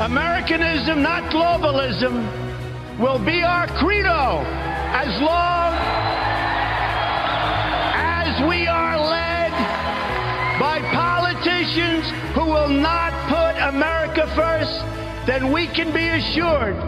Americanism, not globalism, will be our credo as long as we are led by politicians who will not put America first, then we can be assured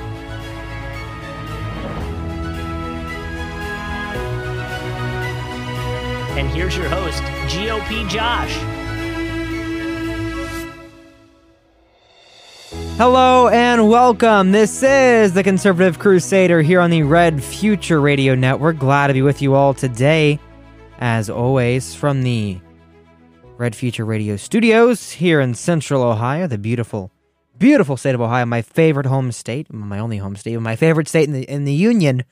And here's your host, GOP Josh. Hello and welcome. This is the Conservative Crusader here on the Red Future Radio Network. Glad to be with you all today, as always, from the Red Future Radio studios here in Central Ohio, the beautiful, beautiful state of Ohio, my favorite home state, my only home state, my favorite state in the in the union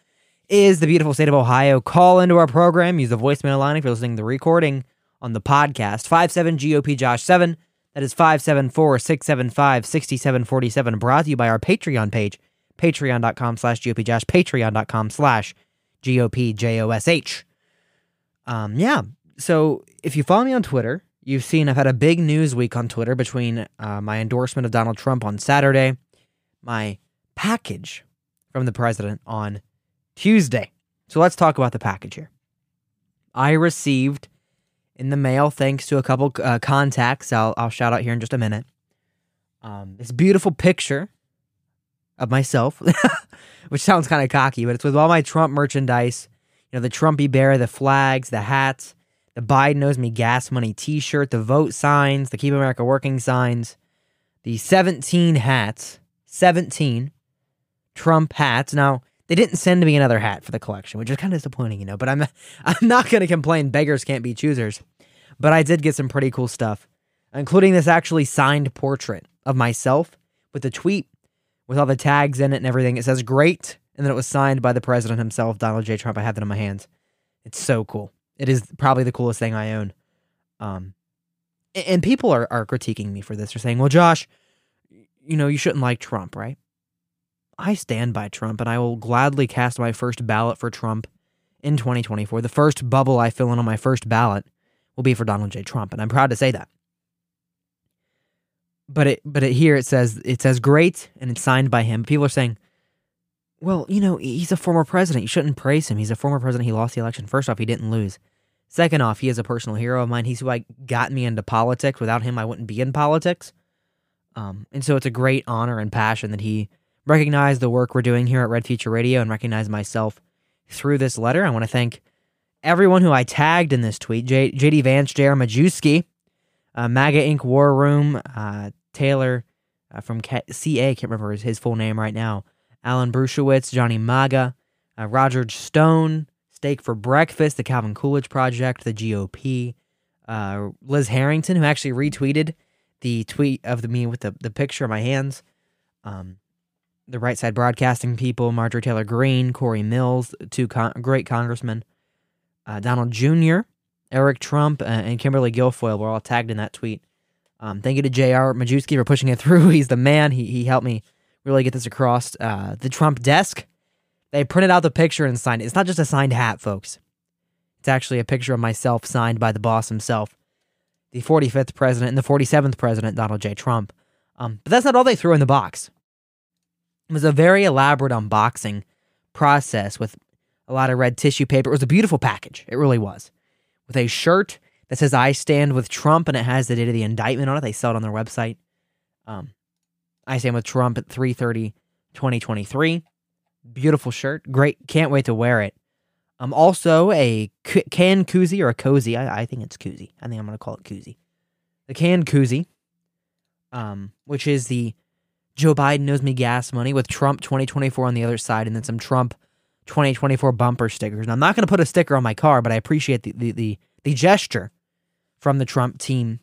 is the beautiful state of Ohio. Call into our program, use the voicemail line if you're listening to the recording on the podcast. 57 GOP Josh 7. That is 574 675 6747. Brought to you by our Patreon page, patreon.com slash GOP Josh, patreon.com slash GOP J O S H. Um, yeah. So if you follow me on Twitter, you've seen I've had a big news week on Twitter between uh, my endorsement of Donald Trump on Saturday, my package from the president on Tuesday. So let's talk about the package here. I received in the mail, thanks to a couple uh, contacts I'll, I'll shout out here in just a minute, um, this beautiful picture of myself, which sounds kind of cocky, but it's with all my Trump merchandise. You know, the Trumpy bear, the flags, the hats, the Biden knows me gas money t shirt, the vote signs, the Keep America Working signs, the 17 hats, 17 Trump hats. Now, they didn't send me another hat for the collection, which is kind of disappointing, you know. But I'm I'm not going to complain. Beggars can't be choosers. But I did get some pretty cool stuff, including this actually signed portrait of myself with the tweet with all the tags in it and everything. It says great, and then it was signed by the president himself, Donald J. Trump. I have that in my hands. It's so cool. It is probably the coolest thing I own. Um, and people are are critiquing me for this. They're saying, "Well, Josh, you know, you shouldn't like Trump, right?" I stand by Trump and I will gladly cast my first ballot for Trump in 2024. The first bubble I fill in on my first ballot will be for Donald J. Trump, and I'm proud to say that. But it but it, here it says it says great and it's signed by him. People are saying, "Well, you know, he's a former president. You shouldn't praise him. He's a former president. He lost the election. First off, he didn't lose. Second off, he is a personal hero of mine. He's who I got me into politics. Without him, I wouldn't be in politics. Um, and so it's a great honor and passion that he recognize the work we're doing here at Red Future Radio and recognize myself through this letter. I want to thank everyone who I tagged in this tweet J- JD Vance, J.R. Majewski, uh, MAGA Inc. War Room, uh, Taylor uh, from K- CA, can't remember his, full name right now, Alan Bruesewitz, Johnny Maga, uh, Roger Stone, Steak for Breakfast, the Calvin Coolidge Project, the GOP, uh, Liz Harrington, who actually retweeted the tweet of the me with the, the picture of my hands. Um, the Right Side Broadcasting people, Marjorie Taylor Greene, Corey Mills, two con- great congressmen, uh, Donald Jr., Eric Trump, uh, and Kimberly Guilfoyle were all tagged in that tweet. Um, thank you to J.R. Majewski for pushing it through. He's the man. He, he helped me really get this across. Uh, the Trump desk, they printed out the picture and signed it. It's not just a signed hat, folks. It's actually a picture of myself signed by the boss himself, the 45th president and the 47th president, Donald J. Trump. Um, but that's not all they threw in the box. It was a very elaborate unboxing process with a lot of red tissue paper. It was a beautiful package. It really was. With a shirt that says I stand with Trump and it has the date of the indictment on it. They sell it on their website. Um, I stand with Trump at 3:30 2023. Beautiful shirt. Great. Can't wait to wear it. Um also a c- can koozie or a cozy. I, I think it's koozie. I think I'm going to call it koozie. The can koozie um which is the Joe Biden owes me gas money with Trump 2024 on the other side and then some Trump 2024 bumper stickers. Now, I'm not going to put a sticker on my car, but I appreciate the, the, the, the gesture from the Trump team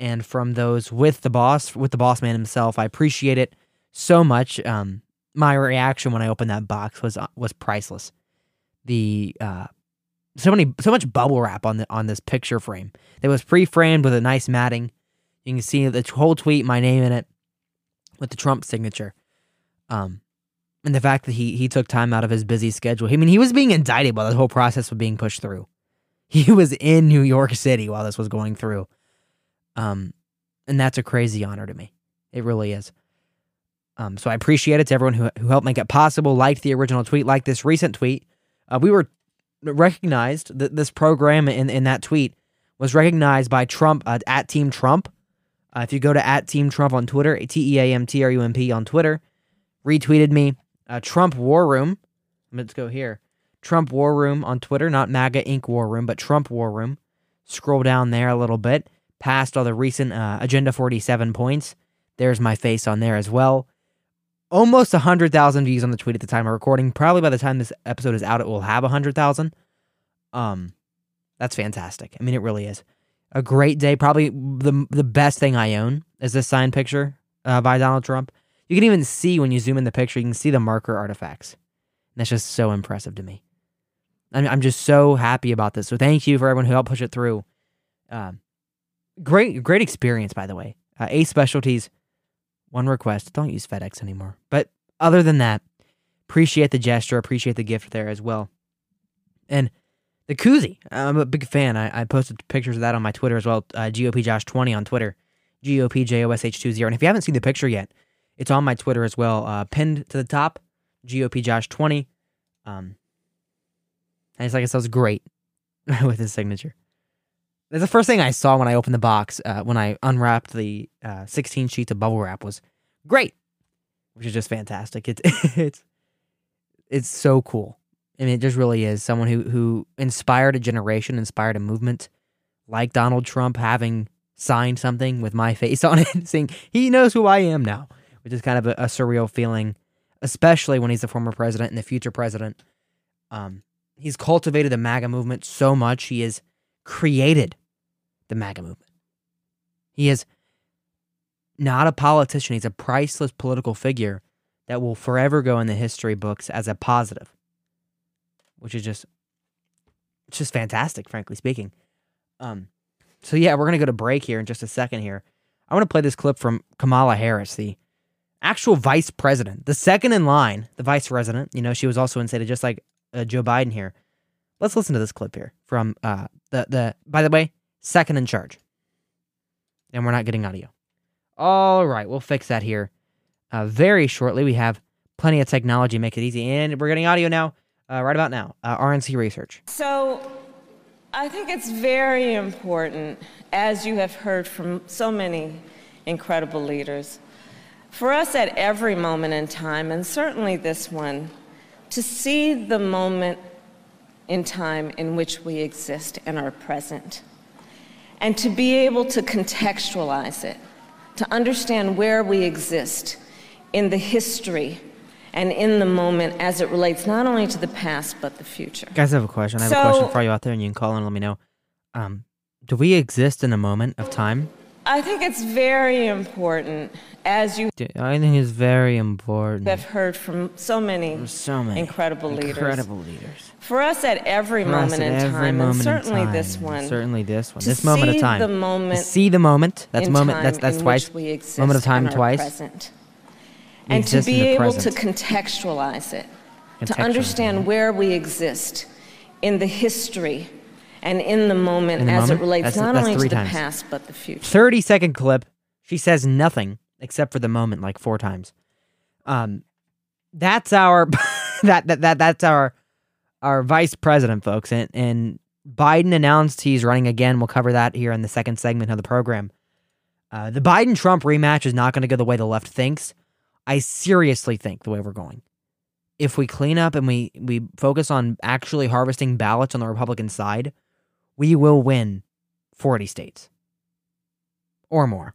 and from those with the boss, with the boss man himself. I appreciate it so much. Um, my reaction when I opened that box was uh, was priceless. The uh, so many so much bubble wrap on the on this picture frame. It was pre-framed with a nice matting. You can see the whole tweet, my name in it, with the Trump signature. Um, and the fact that he he took time out of his busy schedule. I mean, he was being indicted while this whole process was being pushed through. He was in New York City while this was going through. Um, and that's a crazy honor to me. It really is. Um, so I appreciate it to everyone who who helped make it possible. Liked the original tweet, liked this recent tweet. Uh, we were recognized that this program in in that tweet was recognized by Trump uh, at Team Trump. Uh, if you go to at Team Trump on Twitter, T E A M T R U M P on Twitter, retweeted me. Uh, Trump War Room. Let's go here. Trump War Room on Twitter, not MAGA Inc. War Room, but Trump War Room. Scroll down there a little bit, past all the recent uh, Agenda 47 points. There's my face on there as well. Almost 100,000 views on the tweet at the time of recording. Probably by the time this episode is out, it will have 100,000. Um, that's fantastic. I mean, it really is. A great day. Probably the, the best thing I own is this signed picture uh, by Donald Trump. You can even see when you zoom in the picture, you can see the marker artifacts. And that's just so impressive to me. I'm, I'm just so happy about this. So thank you for everyone who helped push it through. Um, great, great experience, by the way. Uh, Ace Specialties, one request: don't use FedEx anymore. But other than that, appreciate the gesture, appreciate the gift there as well. And the koozie, I'm a big fan. I, I posted pictures of that on my Twitter as well. Uh, GOP Josh 20 on Twitter, GOP JOSH 20. And if you haven't seen the picture yet, it's on my Twitter as well, uh, pinned to the top, GOP Josh 20. Um, and it's like it sounds great with his signature. That's the first thing I saw when I opened the box, uh, when I unwrapped the uh, 16 sheets of bubble wrap was great, which is just fantastic. It's it's it's so cool. I mean, it just really is someone who who inspired a generation, inspired a movement, like Donald Trump having signed something with my face on it, saying he knows who I am now, which is kind of a, a surreal feeling, especially when he's the former president and the future president. Um, he's cultivated the MAGA movement so much. He has created the MAGA movement. He is not a politician. He's a priceless political figure that will forever go in the history books as a positive, which is just, it's just fantastic, frankly speaking. Um, so yeah, we're gonna go to break here in just a second. Here, I want to play this clip from Kamala Harris, the actual vice president, the second in line, the vice president. You know, she was also in instated just like uh, Joe Biden here. Let's listen to this clip here from uh, the the. By the way, second in charge, and we're not getting audio. All right, we'll fix that here uh, very shortly. We have plenty of technology to make it easy, and we're getting audio now. Uh, right about now, uh, RNC research. So, I think it's very important, as you have heard from so many incredible leaders, for us at every moment in time, and certainly this one, to see the moment in time in which we exist and are present, and to be able to contextualize it, to understand where we exist in the history and in the moment as it relates not only to the past but the future. Guys, I have a question. I have a question for you out there, and you can call in and let me know. Um, do we exist in a moment of time? I think it's very important, as you I think it's very important. I've heard from so many so many incredible leaders. incredible leaders. For us at every For moment in every time, moment and certainly time, this one, certainly this one, this moment of see time, the To moment see the moment. That's moment. That's that's twice. which we exist Moment of time twice. present. And to be able present. to contextualize it, Contextualize to understand where we exist in the history and in the moment In the as moment? it relates That's- not that's only to the times. past but the future. 30 second clip. She says nothing except for the moment like four times. Um that's our that that, that that's our our vice president folks and and Biden announced he's running again. We'll cover that here in the second segment of the program. Uh, the Biden Trump rematch is not going to go the way the left thinks. I seriously think the way we're going, if we clean up and we, we focus on actually harvesting ballots on the Republican side, we will win 40 states or more.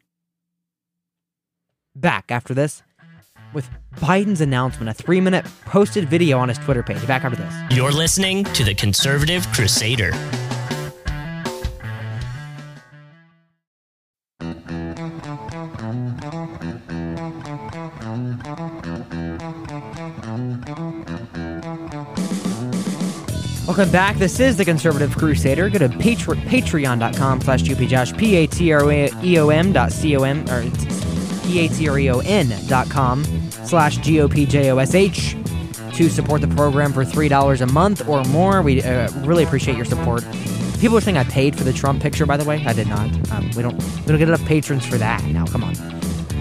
Back after this with Biden's announcement, a three minute posted video on his Twitter page. Back after this. You're listening to the Conservative Crusader. Welcome back. This is the Conservative Crusader. Go to patre- patreon.com slash GOPJosh, P-A-T-R-E-O-M dot C-O-M, or P-A-T-R-E-O-N dot com slash G-O-P-J-O-S-H to support the program for $3 a month or more. We uh, really appreciate your support. People are saying I paid for the Trump picture, by the way. I did not. Um, we don't we don't get enough patrons for that. Now, come on.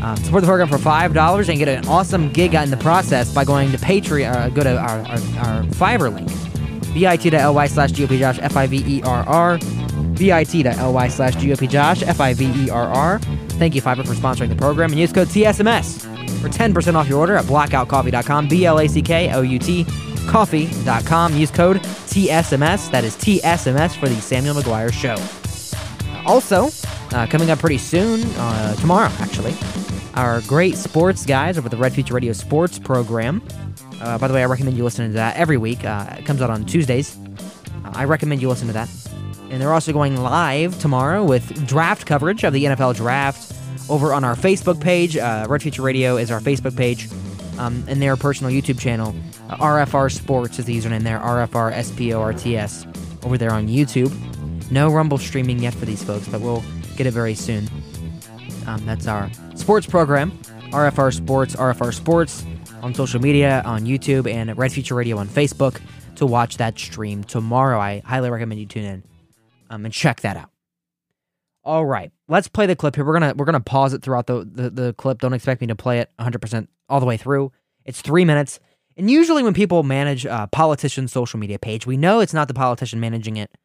Um, support the program for five dollars and get an awesome gig in the process by going to Patreon. Uh, go to our, our, our Fiverr link, bit.ly slash gopjosh f i v e r r, bit.ly slash gopjosh f i v e r r. Thank you Fiverr for sponsoring the program and use code TSMS for ten percent off your order at blackoutcoffee.com. B l a c k o u t coffee.com. Use code TSMS. That is TSMS for the Samuel McGuire Show. Also, uh, coming up pretty soon, uh, tomorrow actually, our great sports guys over the Red Future Radio Sports program. Uh, by the way, I recommend you listen to that every week. Uh, it comes out on Tuesdays. Uh, I recommend you listen to that. And they're also going live tomorrow with draft coverage of the NFL draft over on our Facebook page. Uh, Red Future Radio is our Facebook page. Um, and their personal YouTube channel, uh, RFR Sports is the username there, RFR S P O R T S, over there on YouTube. No Rumble streaming yet for these folks, but we'll get it very soon. Um, that's our sports program, RFR Sports, RFR Sports on social media, on YouTube, and Red Future Radio on Facebook to watch that stream tomorrow. I highly recommend you tune in um, and check that out. All right, let's play the clip here. We're gonna we're gonna pause it throughout the, the, the clip. Don't expect me to play it 100 percent all the way through. It's three minutes, and usually when people manage a politician's social media page, we know it's not the politician managing it,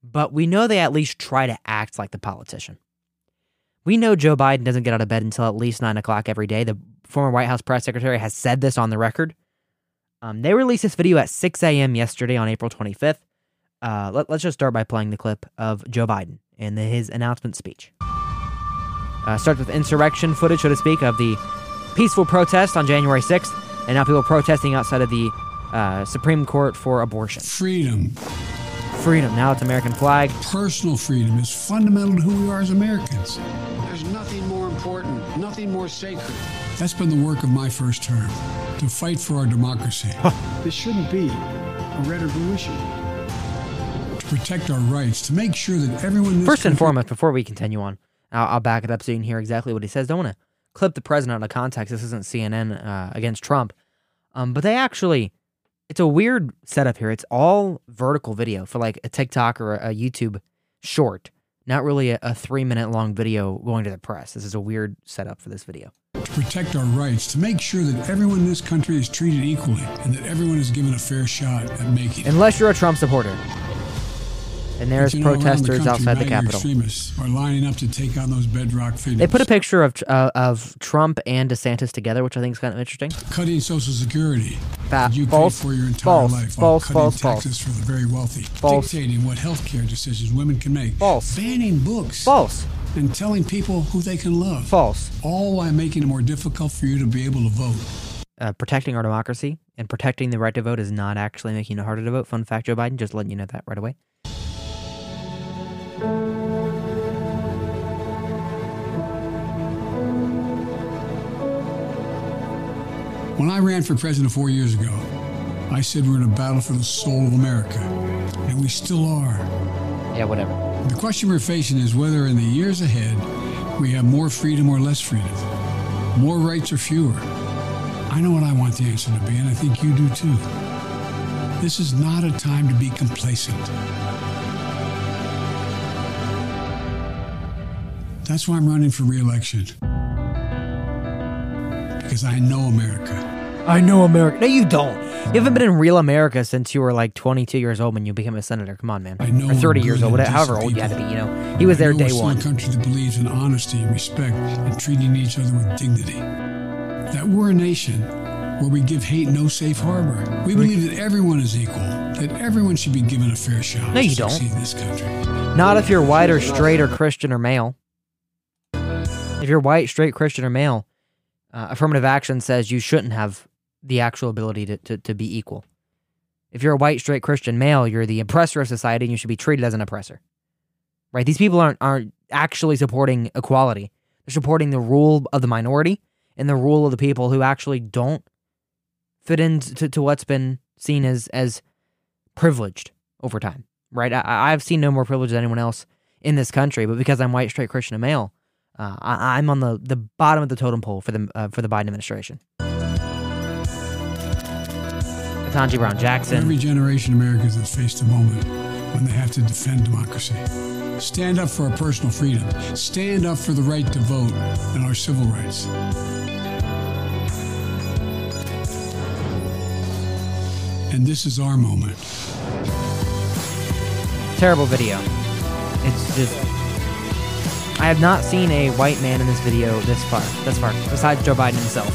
but we know they at least try to act like the politician. We know Joe Biden doesn't get out of bed until at least nine o'clock every day. The former White House press secretary has said this on the record. Um, they released this video at 6 a.m. yesterday on April 25th. Uh, let, us just start by playing the clip of Joe Biden and the, his announcement speech. Uh, starts with insurrection footage, so to speak, of the peaceful protest on January 6th, and now people protesting outside of the uh, Supreme Court for abortion. Freedom. Freedom. Now it's American flag. Personal freedom is fundamental to who we are as Americans. There's nothing more important, nothing more sacred. That's been the work of my first term to fight for our democracy. this shouldn't be a red or blue issue. To protect our rights, to make sure that everyone. First and foremost, before we continue on, I'll, I'll back it up so you can hear exactly what he says. Don't want to clip the president out of context. This isn't CNN uh, against Trump. Um, but they actually, it's a weird setup here. It's all vertical video for like a TikTok or a, YouTube short, not really a, a three minute long video going to the press. This is a weird setup for this video. to protect our rights, to make sure that everyone in this country is treated equally and that everyone is given a fair shot at making it. Unless you're a Trump supporter. And there's But you know, protesters country, outside the Capitol. Are lining up to take on those bedrock freedoms. They put a picture of uh, of Trump and DeSantis together, which I think is kind of interesting. cutting Social Security that you false, for your entire false, life, while false, cutting false, false. taxes for the very wealthy, False. dictating what health care decisions women can make, False. banning books, False. and telling people who they can love, False. all while making it more difficult for you to be able to vote. uh, protecting our democracy and protecting the right to vote is not actually making it harder to vote. Fun fact, Joe Biden, just letting you know that right away. When I ran for president four years ago, I said we're in a battle for the soul of America, and we still are. Yeah, whatever. The question we're facing is whether in the years ahead we have more freedom or less freedom, more rights or fewer. I know what I want the answer to be, and I think you do too. This is not a time to be complacent. That's why I'm running for reelection. Because I know America. I know America. No, you don't. You haven't been in real America since you were like 22 years old when you became a senator. Come on, man. I know or 30 years old, and whatever, however decent old you had to be. You know, he was I there know day one. a country that believes in honesty and respect and treating each other with dignity. that we're a nation where we give hate no safe harbor. We believe that everyone is equal, that everyone should be given a fair shot No, to you don't. in this country. Not if you're white or straight or Christian or male. If you're white, straight, Christian, or male, uh, affirmative action says you shouldn't have the actual ability to, to, to be equal. If you're a white, straight, Christian male, you're the oppressor of society and you should be treated as an oppressor. Right? These people aren't, aren't actually supporting equality. They're supporting the rule of the minority and the rule of the people who actually don't fit into to what's been seen as, as privileged over time right? I, I've seen no more privilege than anyone else in this country, but because I'm white, straight, Christian, and male, uh, I, I'm on the, the bottom of the totem pole for the uh, for the Biden administration. Ketanji Brown Jackson. Every generation of Americans has faced a moment when they have to defend democracy. Stand up for our personal freedom. Stand up for the right to vote and our civil rights. And this is our moment. Terrible video. It's just. I have not seen a white man in this video this far. This far, besides Joe Biden himself.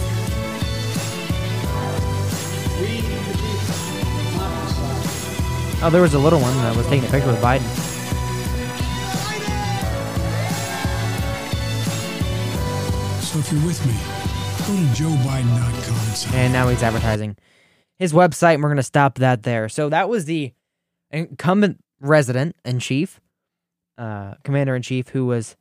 Oh, there was a little one that was taking a picture with Biden. So if you're with me, go to joebiden.com and And now he's advertising his website, and we're going to stop that there. So that was the incumbent resident in chief, uh, commander in chief, who was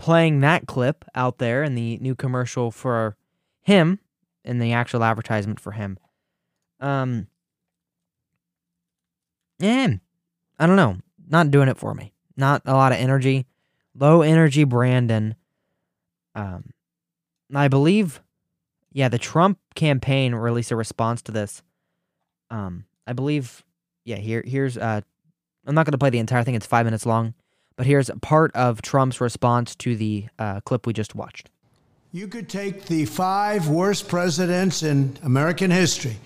playing that clip out there in the new commercial for him, in the actual advertisement for him. Um, yeah, I don't know. Not doing it for me. Not a lot of energy. Low energy Brandon. Um, I believe, yeah, the Trump campaign released a response to this. Um, I believe, yeah. Here, here's. Uh, I'm not going to play the entire thing. It's five minutes long, but here's part of Trump's response to the uh, clip we just watched. You could take the five worst presidents in American history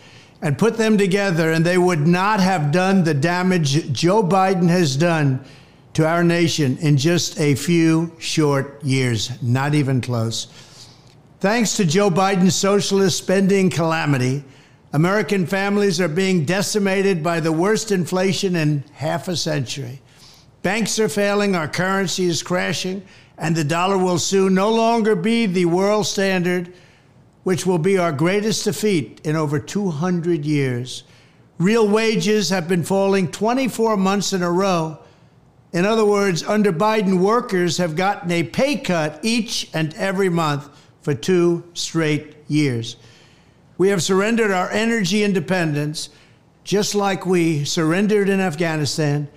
and put them together, and they would not have done the damage Joe Biden has done to our nation in just a few short years. Not even close. Thanks to Joe Biden's socialist spending calamity, American families are being decimated by the worst inflation in half a century. Banks are failing, our currency is crashing, and the dollar will soon no longer be the world standard, which will be our greatest defeat in over 200 years. Real wages have been falling 24 months in a row. In other words, under Biden, workers have gotten a pay cut each and every month for two straight years. We have surrendered our energy independence, just like we surrendered in Afghanistan,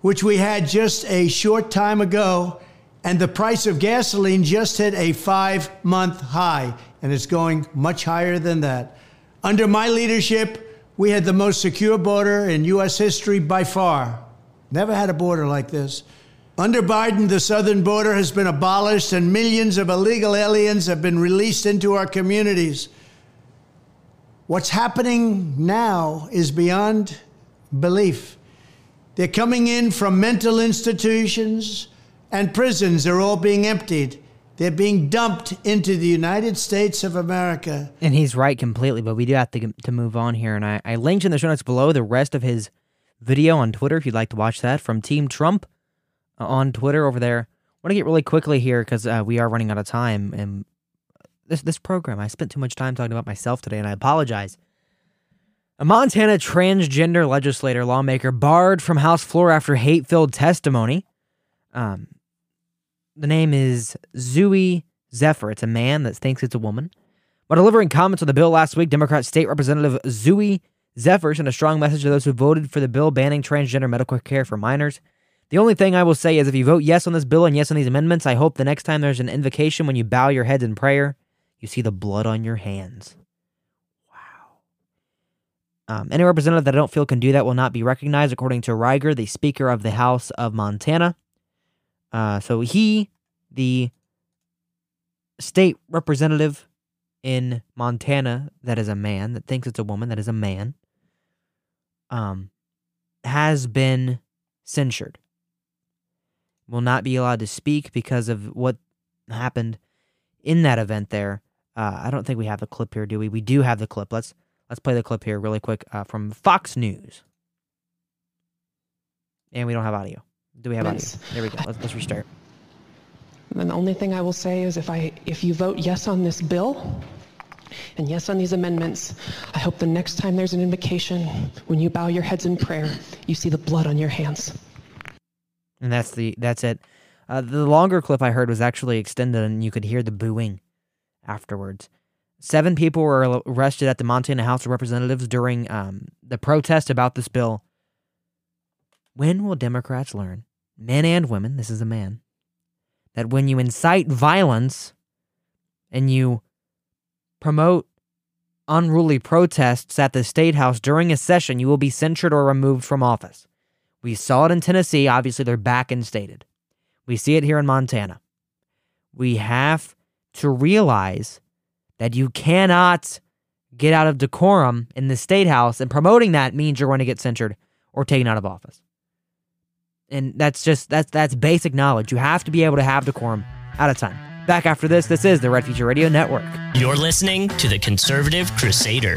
which we had just a short time ago, and the price of gasoline just hit a five month high, and it's going much higher than that. Under my leadership, we had the most secure border in U.S. history by far. Never had a border like this. Under Biden, the southern border has been abolished, and millions of illegal aliens have been released into our communities. What's happening now is beyond belief. They're coming in from mental institutions and prisons. They're all being emptied. They're being dumped into the United States of America. And he's right completely, but we do have to, to move on here. And I, I linked in the show notes below the rest of his video on Twitter if you'd like to watch that from Team Trump uh, on Twitter over there. I want to get really quickly here because uh, we are running out of time. And this, this program, I spent too much time talking about myself today, and I apologize. A Montana transgender legislator lawmaker barred from House floor after hate filled testimony. Um, the name is Zooey Zephyr. It's a man that thinks it's a woman. While delivering comments on the bill last week, Democrat State Representative Zooey Zephyr sent a strong message to those who voted for the bill banning transgender medical care for minors. The only thing I will say is if you vote yes on this bill and yes on these amendments, I hope the next time there's an invocation when you bow your heads in prayer, you see the blood on your hands. Um, any representative that I don't feel can do that will not be recognized, according to Regier, the Speaker of the House of Montana. Uh, so he, the state representative in Montana, that is a man that thinks it's a woman, that is a man, um, has been censured. Will not be allowed to speak because of what happened in that event there. Uh, I don't think we have the clip here, do we? We do have the clip. Let's let's play the clip here really quick uh, from Fox News. And we don't have audio. Do we have audio? There we go. Let's, let's restart. And the only thing I will say is if I if you vote yes on this bill and yes on these amendments, I hope the next time there's an invocation, when you bow your heads in prayer, you see the blood on your hands. And that's the that's it. Uh, the longer clip I heard was actually extended, and you could hear the booing afterwards. Seven people were arrested at the Montana House of Representatives during um, the protest about this bill. When will Democrats learn, men and women, this is a man, that when you incite violence and you promote unruly protests at the State House during a session, you will be censured or removed from office? We saw it in Tennessee. Obviously, they're back instated. We see it here in Montana. We have to realize that you cannot get out of decorum in the state house, and promoting that means you're going to get censured or taken out of office. And that's just that's that's basic knowledge. You have to be able to have decorum at a time. Back after this, this is the Red Future Radio Network. You're listening to the Conservative Crusader.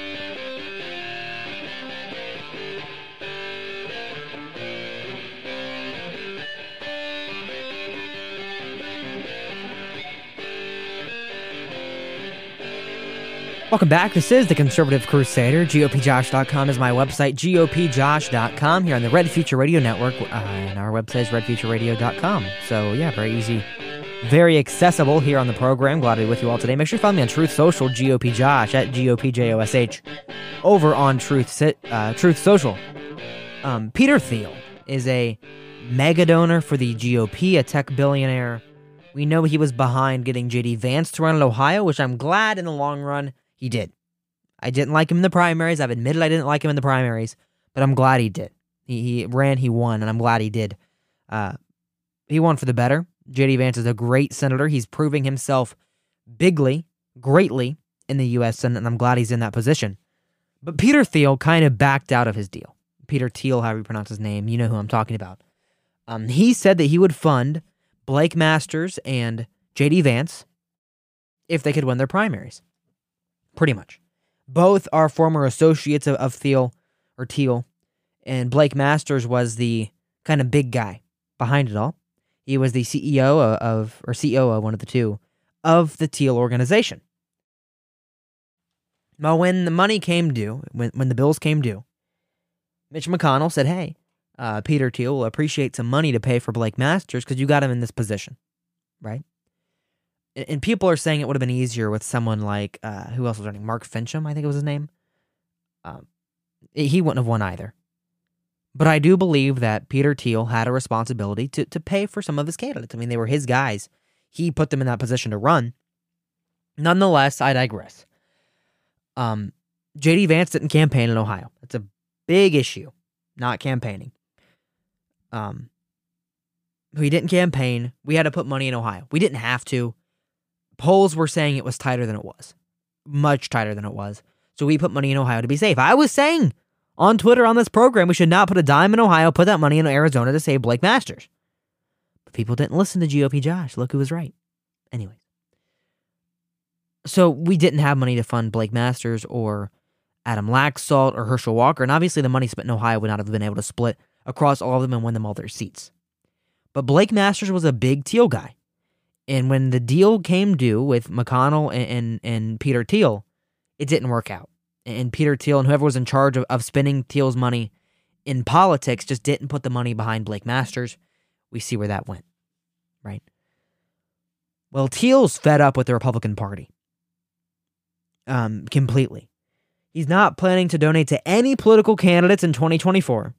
Welcome back. This is the Conservative Crusader. GOPJosh.com is my website, GOPJosh.com, here on the Red Future Radio Network. Uh, and our website is redfutureradio.com. So, yeah, very easy, very accessible here on the program. Glad to be with you all today. Make sure you follow me on Truth Social, GOPJosh, at GOPJOSH, over on Truth, uh, Truth Social. Um, Peter Thiel is a mega donor for the GOP, a tech billionaire. We know he was behind getting JD Vance to run in Ohio, which I'm glad in the long run he did. I didn't like him in the primaries. I've admitted I didn't like him in the primaries, but I'm glad he did. He, he ran, he won, and I'm glad he did. Uh, he won for the better. J.D. Vance is a great senator. He's proving himself bigly, greatly in the U.S. Senate, and I'm glad he's in that position. But Peter Thiel kind of backed out of his deal. Peter Thiel, however you pronounce his name, you know who I'm talking about. Um, he said that he would fund Blake Masters and J.D. Vance if they could win their primaries pretty much. Both are former associates of, of Thiel or Teal, and Blake Masters was the kind of big guy behind it all. He was the CEO of, or CEO of one of the two of the Thiel organization. Now, when the money came due, when, when the bills came due, Mitch McConnell said, Hey, uh, Peter Thiel will appreciate some money to pay for Blake Masters because you got him in this position, right? And people are saying it would have been easier with someone like uh, who else was running? Mark Finchem, I think it was his name. Um, he wouldn't have won either. But I do believe that Peter Thiel had a responsibility to to pay for some of his candidates. I mean, they were his guys. He put them in that position to run. Nonetheless, I digress. Um, JD Vance didn't campaign in Ohio. That's a big issue, not campaigning. Um, he didn't campaign. We had to put money in Ohio. We didn't have to polls were saying it was tighter than it was, much tighter than it was. So we put money in Ohio to be safe. I was saying on Twitter on this program we should not put a dime in Ohio, put that money in Arizona to save Blake Masters. But people didn't listen to GOP Josh. Look who was right. Anyways. So we didn't have money to fund Blake Masters or Adam Laxalt or Herschel Walker. And obviously the money spent in Ohio would not have been able to split across all of them and win them all their seats. But Blake Masters was a big Thiel guy. And when the deal came due with McConnell and, and, and Peter Thiel, it didn't work out. And Peter Thiel and whoever was in charge of, of spending Thiel's money in politics just didn't put the money behind Blake Masters. We see where that went, right? Well, Thiel's fed up with the Republican Party um, completely. He's not planning to donate to any political candidates in 2024.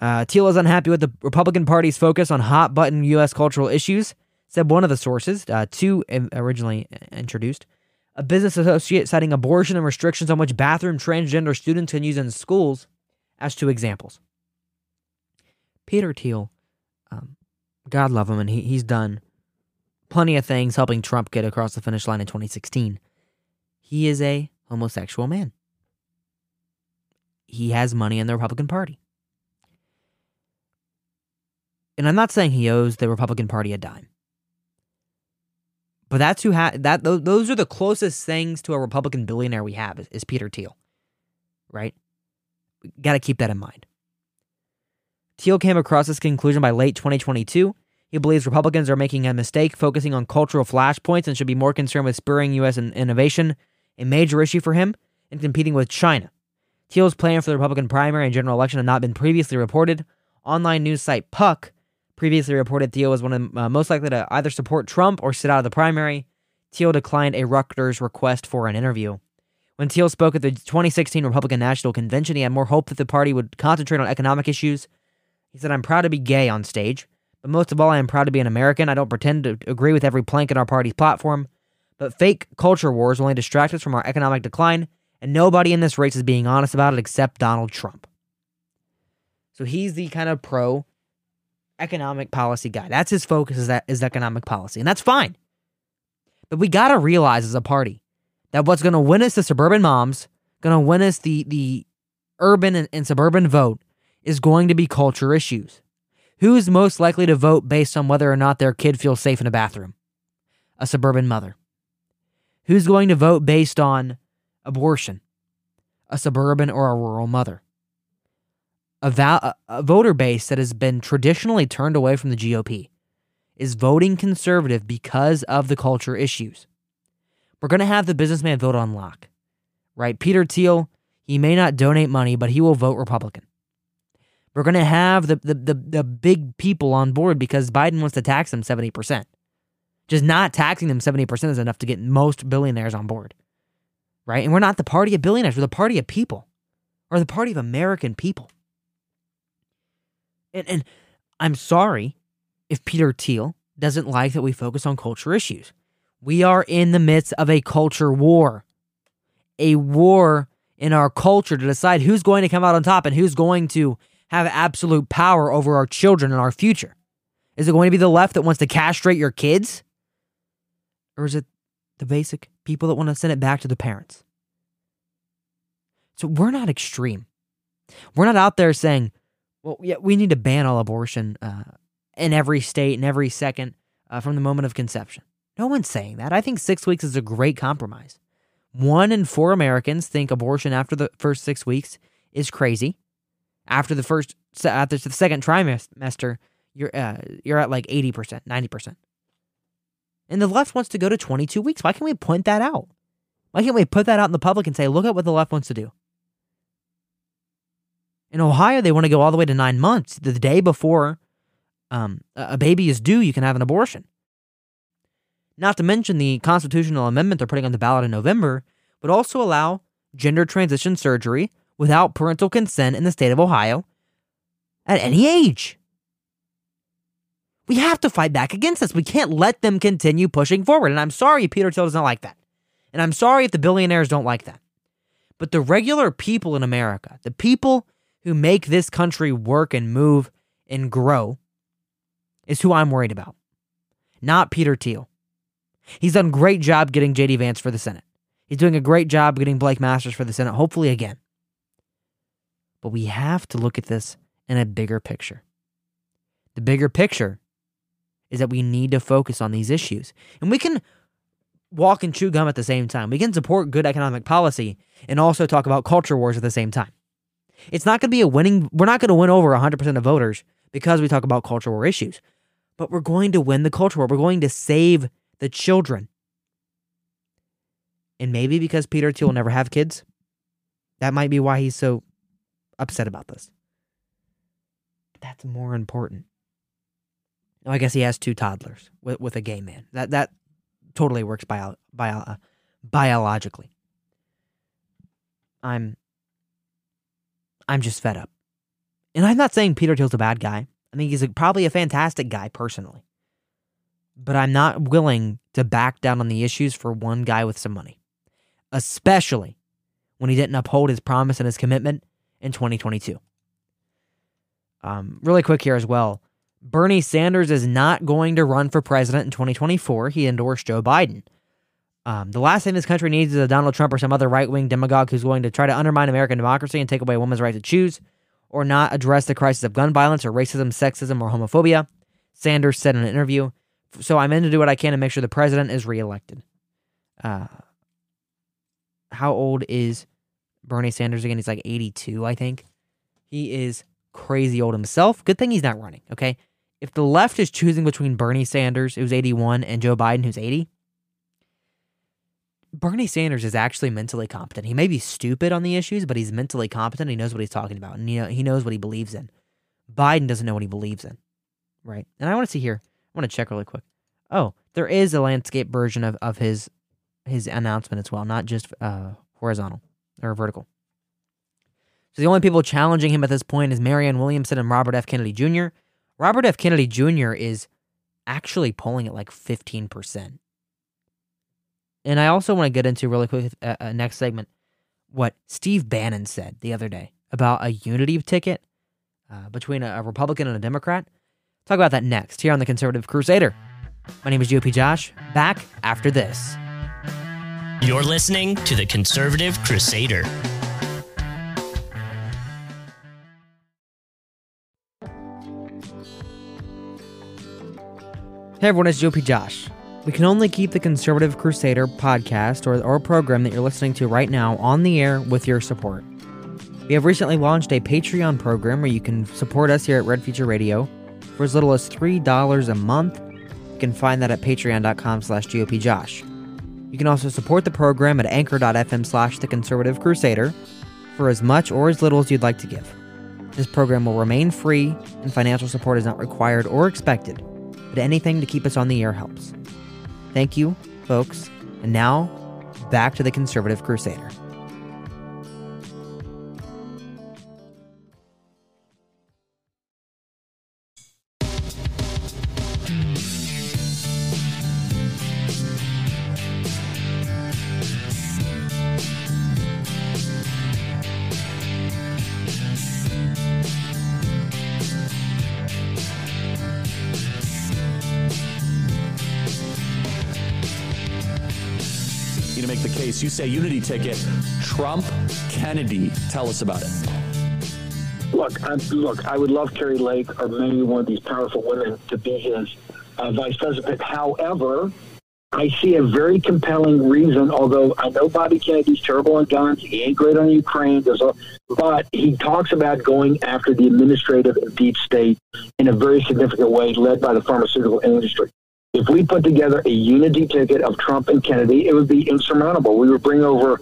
Uh, Thiel is unhappy with the Republican Party's focus on hot button U.S. cultural issues said one of the sources, uh, two originally introduced, a business associate citing abortion and restrictions on which bathroom transgender students can use in schools as two examples. Peter Thiel, um, God love him, and he, he's done plenty of things helping Trump get across the finish line in 2016. He is a homosexual man. He has money in the Republican Party. And I'm not saying he owes the Republican Party a dime. But that's who ha- that those are the closest things to a Republican billionaire we have is, is Peter Thiel. Right? Got to keep that in mind. Thiel came across this conclusion by late 2022. He believes Republicans are making a mistake focusing on cultural flashpoints and should be more concerned with spurring U.S. innovation, a major issue for him, and competing with China. Thiel's plan for the Republican primary and general election had not been previously reported. Online news site Puck previously reported Thiel was one of the uh, most likely to either support Trump or sit out of the primary. Thiel declined a Reuters request for an interview. When Thiel spoke at the 2016 Republican National Convention, he had more hope that the party would concentrate on economic issues. He said, I'm proud to be gay on stage, but most of all, I am proud to be an American. I don't pretend to agree with every plank in our party's platform, but fake culture wars only distract us from our economic decline, and nobody in this race is being honest about it except Donald Trump. So he's the kind of pro economic policy guy. That's his focus is that is economic policy, and that's fine. But we gotta realize as a party that what's gonna win us the suburban moms, gonna win us the the urban and, and suburban vote is going to be culture issues. Who's most likely to vote based on whether or not their kid feels safe in a bathroom? A suburban mother. Who's going to vote based on abortion? A suburban or a rural mother a, a voter base that has been traditionally turned away from the GOP is voting conservative because of the culture issues. We're going to have the businessman vote on lock, right? Peter Thiel, he may not donate money, but he will vote Republican. We're going to have the, the, the, the big people on board because Biden wants to tax them 70%. Just not taxing them 70% is enough to get most billionaires on board, right? And we're not the party of billionaires, we're the party of people, or the party of American people. And, and I'm sorry if Peter Thiel doesn't like that we focus on culture issues. We are in the midst of a culture war, a war in our culture to decide who's going to come out on top and who's going to have absolute power over our children and our future. Is it going to be the left that wants to castrate your kids? Or is it the basic people that want to send it back to the parents? So we're not extreme. We're not out there saying, well, yeah, we need to ban all abortion uh, in every state in every second uh, from the moment of conception. No one's saying that. I think six weeks is a great compromise. One in four Americans think abortion after the first six weeks is crazy. After the first, after the second trimester, you're uh, you're at like eighty percent, ninety percent. And the left wants to go to twenty two weeks. Why can't we point that out? Why can't we put that out in the public and say, look at what the left wants to do? In Ohio, they want to go all the way to nine months. The day before um, a baby is due, you can have an abortion. Not to mention the constitutional amendment they're putting on the ballot in November would also allow gender transition surgery without parental consent in the state of Ohio at any age. We have to fight back against this. We can't let them continue pushing forward. And I'm sorry Peter Thiel doesn't like that. And I'm sorry if the billionaires don't like that. But the regular people in America, the people who make this country work and move and grow is who I'm worried about, not Peter Thiel. He's done a great job getting JD Vance for the Senate. He's doing a great job getting Blake Masters for the Senate, hopefully again. But we have to look at this in a bigger picture. The bigger picture is that we need to focus on these issues. And we can walk and chew gum at the same time. We can support good economic policy and also talk about culture wars at the same time. It's not going to be a winning, we're not going to win over 100% of voters because we talk about culture war issues, but we're going to win the culture war. We're going to save the children. And maybe because Peter Thiel will never have kids, that might be why he's so upset about this. That's more important. Now, I guess he has two toddlers with, with a gay man. That that totally works bio, bio, uh, biologically. I'm I'm just fed up. And I'm not saying Peter Thiel's a bad guy. I think he's a, probably a fantastic guy personally. but I'm not willing to back down on the issues for one guy with some money, especially when he didn't uphold his promise and his commitment in 2022. Um, really quick here as well. Bernie Sanders is not going to run for president in 2024. He endorsed Joe Biden. Um, the last thing this country needs is a Donald Trump or some other right wing demagogue who's going to try to undermine American democracy and take away a woman's right to choose or not address the crisis of gun violence or racism, sexism, or homophobia. Sanders said in an interview. So I'm in to do what I can to make sure the president is reelected. Uh, how old is Bernie Sanders again? He's like 82, I think. He is crazy old himself. Good thing he's not running, okay? If the left is choosing between Bernie Sanders, who's 81, and Joe Biden, who's 80, Bernie Sanders is actually mentally competent. He may be stupid on the issues, but he's mentally competent. He knows what he's talking about, and you know, he knows what he believes in. Biden doesn't know what he believes in, right? And I want to see here. I want to check really quick. Oh, there is a landscape version of, of his his announcement as well, not just uh, horizontal or vertical. So the only people challenging him at this point is Marianne Williamson and Robert F. Kennedy Jr. Robert F. Kennedy Jr. is actually polling at like 15%. And I also want to get into really quick uh, uh, next segment what Steve Bannon said the other day about a unity ticket uh, between a, a, Republican and a Democrat. Talk about that next here on the Conservative Crusader. My name is GOP Josh. Back after this. You're listening to the Conservative Crusader. Hey everyone, it's GOP Josh. We can only keep the Conservative Crusader podcast or, or program that you're listening to right now on the air with your support. We have recently launched a Patreon program where you can support us here at Red Future Radio for as little as $3 a month. You can find that at patreon.com slash gopjosh. You can also support the program at anchor.fm slash the conservative crusader for as much or as little as you'd like to give. This program will remain free and financial support is not required or expected, but anything to keep us on the air helps. Thank you, folks. And now, back to the Conservative Crusader. Say unity ticket. Trump, Kennedy. Tell us about it. Look, I, look. I would love Kari Lake or maybe one of these powerful women to be his uh, vice president. However, I see a very compelling reason. Although I know Bobby Kennedy's terrible on guns, he ain't great on Ukraine. A, but he talks about going after the administrative and deep state in a very significant way, led by the pharmaceutical industry. If we put together a unity ticket of Trump and Kennedy, it would be insurmountable. We would bring over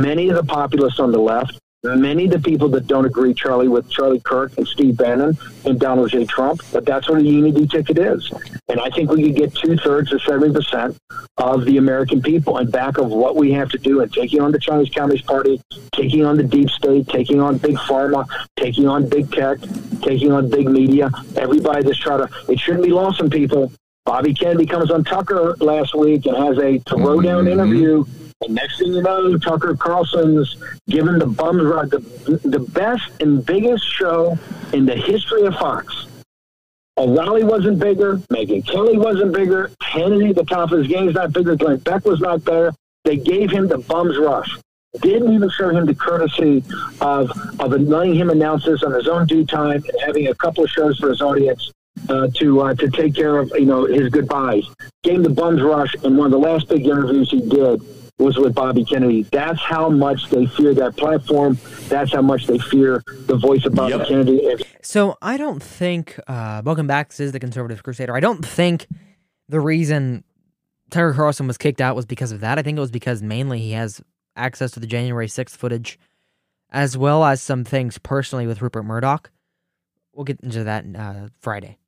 many of the populists on the left, many of the people that don't agree, Charlie, with Charlie Kirk and Steve Bannon and Donald J. Trump, but that's what a unity ticket is. And I think we could get two thirds to 70% of the American people and back of what we have to do and taking on the Chinese Communist Party, taking on the deep state, taking on big pharma, taking on big tech, taking on big media. Everybody that's trying to, it shouldn't be lost on people Bobby Kennedy comes on Tucker last week and has a throwdown mm-hmm. interview. And next thing you know, Tucker Carlson's given the bums ride, the, the best and biggest show in the history of Fox. O'Reilly wasn't bigger. Megyn Kelly wasn't bigger. Kennedy, the top of his game, is not bigger. Glenn Beck was not there. They gave him the bums rush. Didn't even show him the courtesy of of letting him announce this on his own due time and having a couple of shows for his audience uh, to uh, to take care of you know his goodbyes. Gave the bums rush, and one of the last big interviews he did was with Bobby Kennedy. That's how much they fear that platform. That's how much they fear the voice of Bobby yep. Kennedy. So I don't think. Uh, welcome back. This is the Conservative Crusader. I don't think the reason Tucker Carlson was kicked out was because of that. I think it was because mainly he has access to the January 6th footage, as well as some things personally with Rupert Murdoch. We'll get into that uh, Friday.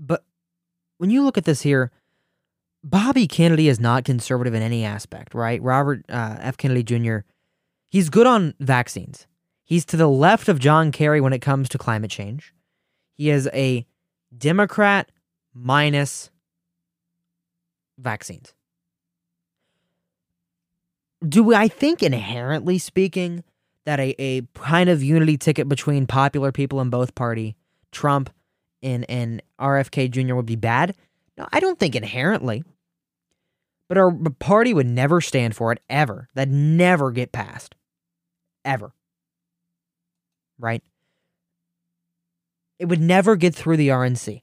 But when you look at this here, Bobby Kennedy is not conservative in any aspect, right? Robert uh, F. Kennedy Jr., he's good on vaccines. He's to the left of John Kerry when it comes to climate change. He is a Democrat minus vaccines. Do I think, inherently speaking, that a, a kind of unity ticket between popular people in both party, Trump and, and RFK Jr. would be bad? No, I don't think inherently. But our party would never stand for it, ever. That'd never get passed. Ever. Right? It would never get through the RNC.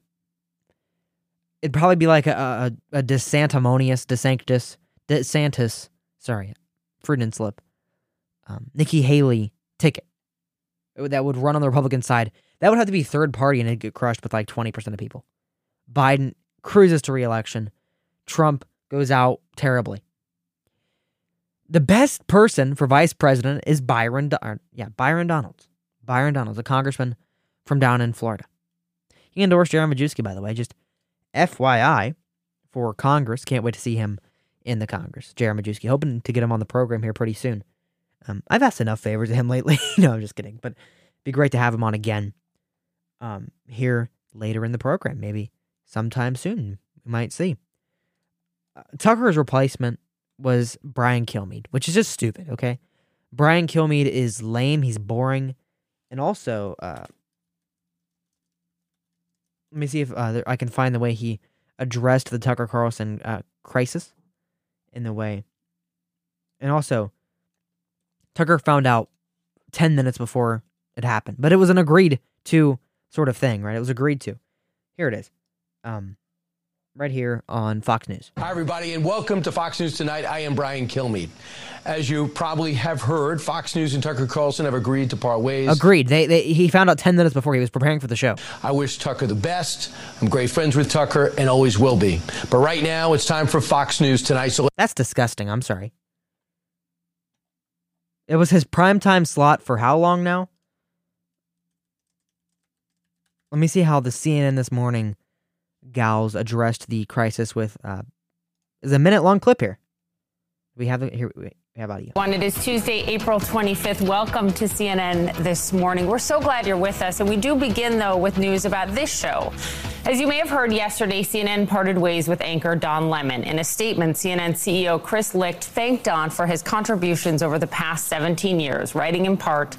It'd probably be like a, a, a DeSantimonious, DeSanctus, DeSantis, sorry, Freudian slip, um, Nikki Haley ticket that would run on the Republican side. That would have to be third party and it'd get crushed with like 20% of people. Biden cruises to reelection. Trump goes out terribly. The best person for vice president is Byron, yeah, Byron Donalds. Byron Donalds, a congressman from down in Florida. He endorsed J.R. Majewski, by the way. Just FYI for Congress. Can't wait to see him in the Congress. J.R. Majewski, hoping to get him on the program here pretty soon. Um, I've asked enough favors of him lately. no, I'm just kidding. But it'd be great to have him on again um, here later in the program. Maybe sometime soon. We might see. Uh, Tucker's replacement was Brian Kilmeade, which is just stupid, okay? Brian Kilmeade is lame. He's boring. And also, uh, let me see if uh, I can find the way he addressed the Tucker Carlson uh, crisis in the way. And also, Tucker found out 10 minutes before it happened, but it was an agreed to sort of thing, right? It was agreed to. Here it is. Um, right here on Fox News. Hi, everybody, and welcome to Fox News Tonight. I am Brian Kilmeade. As you probably have heard, Fox News and Tucker Carlson have agreed to part ways. Agreed. They, they, he found out 10 minutes before he was preparing for the show. I wish Tucker the best. I'm great friends with Tucker and always will be. But right now, it's time for Fox News Tonight. So That's disgusting. I'm sorry. It was his primetime slot for how long now? Let me see how the CNN this morning gals addressed the crisis with uh, is a minute long clip here. We have it here. How about you? One, it is Tuesday, April 25th. Welcome to CNN this morning. We're so glad you're with us. And we do begin, though, with news about this show. As you may have heard yesterday, CNN parted ways with anchor Don Lemon. In a statement, CNN CEO Chris Licht thanked Don for his contributions over the past 17 years, writing in part,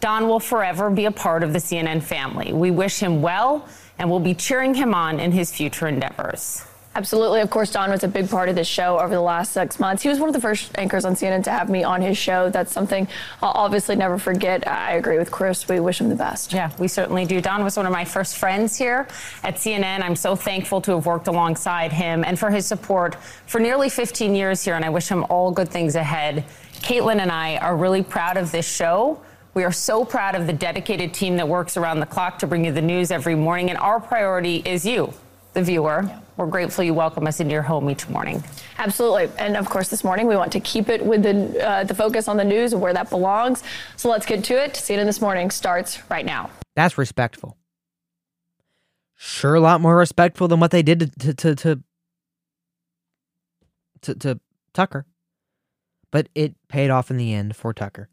Don will forever be a part of the CNN family. We wish him well and we'll be cheering him on in his future endeavors. Absolutely. Of course, Don was a big part of this show over the last six months. He was one of the first anchors on CNN to have me on his show. That's something I'll obviously never forget. I agree with Chris. We wish him the best. Yeah, we certainly do. Don was one of my first friends here at CNN. I'm so thankful to have worked alongside him and for his support for nearly 15 years here, and I wish him all good things ahead. Caitlin and I are really proud of this show. We are so proud of the dedicated team that works around the clock to bring you the news every morning, and our priority is you, the viewer. Yeah. We're grateful you welcome us into your home each morning. Absolutely. And of course, this morning we want to keep it with the, uh, the focus on the news and where that belongs. So let's get to it. CNN This Morning starts right now. That's respectful. Sure, a lot more respectful than what they did to, to, to, to, to Tucker. But it paid off in the end for Tucker.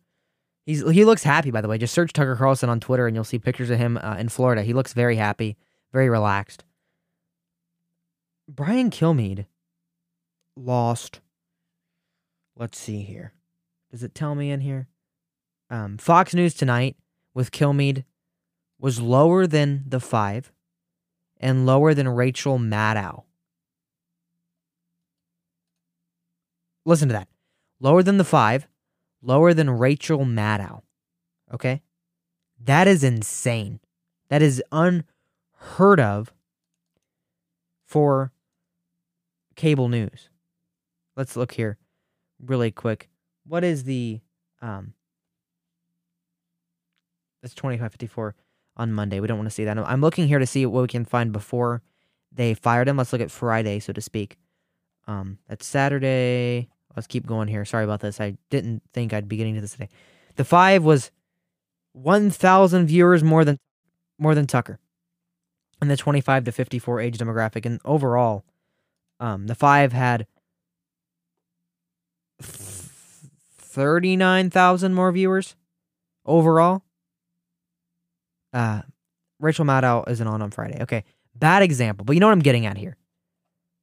He's, he looks happy, by the way. Just search Tucker Carlson on Twitter and you'll see pictures of him uh, in Florida. He looks very happy, very relaxed. Brian Kilmeade lost. Let's see here. Does it tell me in here? Um, Fox News tonight with Kilmeade was lower than the five and lower than Rachel Maddow. Listen to that. Lower than the five, lower than Rachel Maddow. Okay? That is insane. That is unheard of for cable news. Let's look here really quick. What is the um That's 2554 on Monday. We don't want to see that. I'm looking here to see what we can find before they fired him. Let's look at Friday, so to speak. Um that's Saturday. Let's keep going here. Sorry about this. I didn't think I'd be getting to this today. The 5 was 1000 viewers more than more than Tucker in the 25 to 54 age demographic and overall um, the five had thirty-nine thousand more viewers overall. Uh, Rachel Maddow isn't on on Friday. Okay, bad example, but you know what I'm getting at here.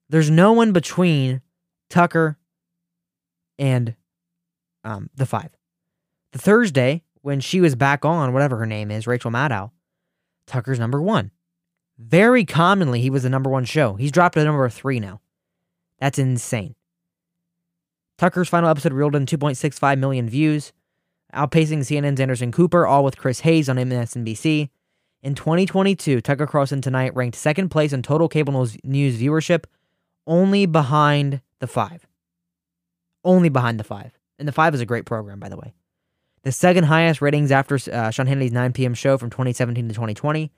There's no one between Tucker and um, the five. The Thursday, when she was back on, whatever her name is, Rachel Maddow, Tucker's number one. Very commonly, he was the number one show. He's dropped to number three now. That's insane. Tucker's final episode reeled in 2.65 million views, outpacing CNN's Anderson Cooper, all with Chris Hayes on MSNBC. In 2022, Tucker Carlson Tonight ranked second place in total cable news viewership, only behind The Five. Only behind The Five. And The Five is a great program, by the way. The second highest ratings after uh, Sean Hannity's 9 p.m. show from 2017 to 2020.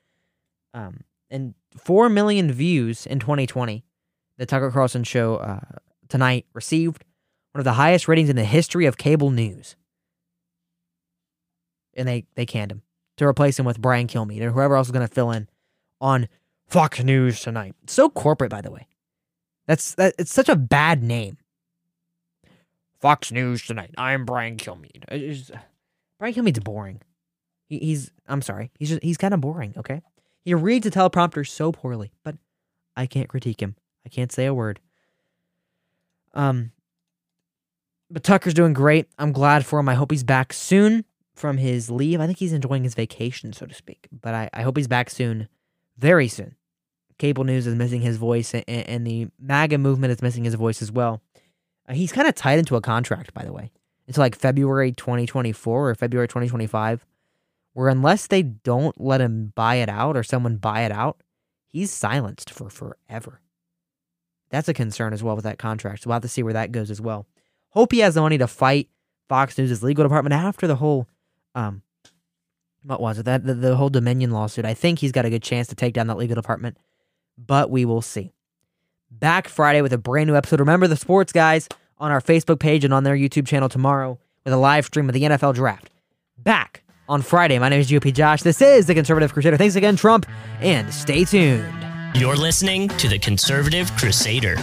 Um, and 4 million views in 2020. The Tucker Carlson show uh, tonight received one of the highest ratings in the history of cable news. And they, they canned him to replace him with Brian Kilmeade or whoever else is going to fill in on Fox News tonight. So corporate, by the way. That's that. It's such a bad name. Fox News tonight. I'm Brian Kilmeade. Just, Brian Kilmeade's boring. He, he's. I'm sorry. He's just. He's kind of boring. Okay. He reads a teleprompter so poorly, but I can't critique him. I can't say a word. Um, but Tucker's doing great. I'm glad for him. I hope he's back soon from his leave. I think he's enjoying his vacation, so to speak. But I, I hope he's back soon, very soon. Cable news is missing his voice, and, and the MAGA movement is missing his voice as well. Uh, he's kind of tied into a contract, by the way, until like February 2024 or February 2025, where unless they don't let him buy it out or someone buy it out, he's silenced for forever. That's a concern as well with that contract. So we'll have to see where that goes as well. Hope he has the money to fight Fox News' legal department after the whole, um, what was it? That the, the whole Dominion lawsuit. I think he's got a good chance to take down that legal department, but we will see. Back Friday with a brand new episode. Remember the sports guys on our Facebook page and on their YouTube channel tomorrow with a live stream of the NFL draft. Back on Friday. My name is GOP Josh. This is the Conservative Crusader. Thanks again, Trump, and stay tuned. You're listening to the Conservative Crusader.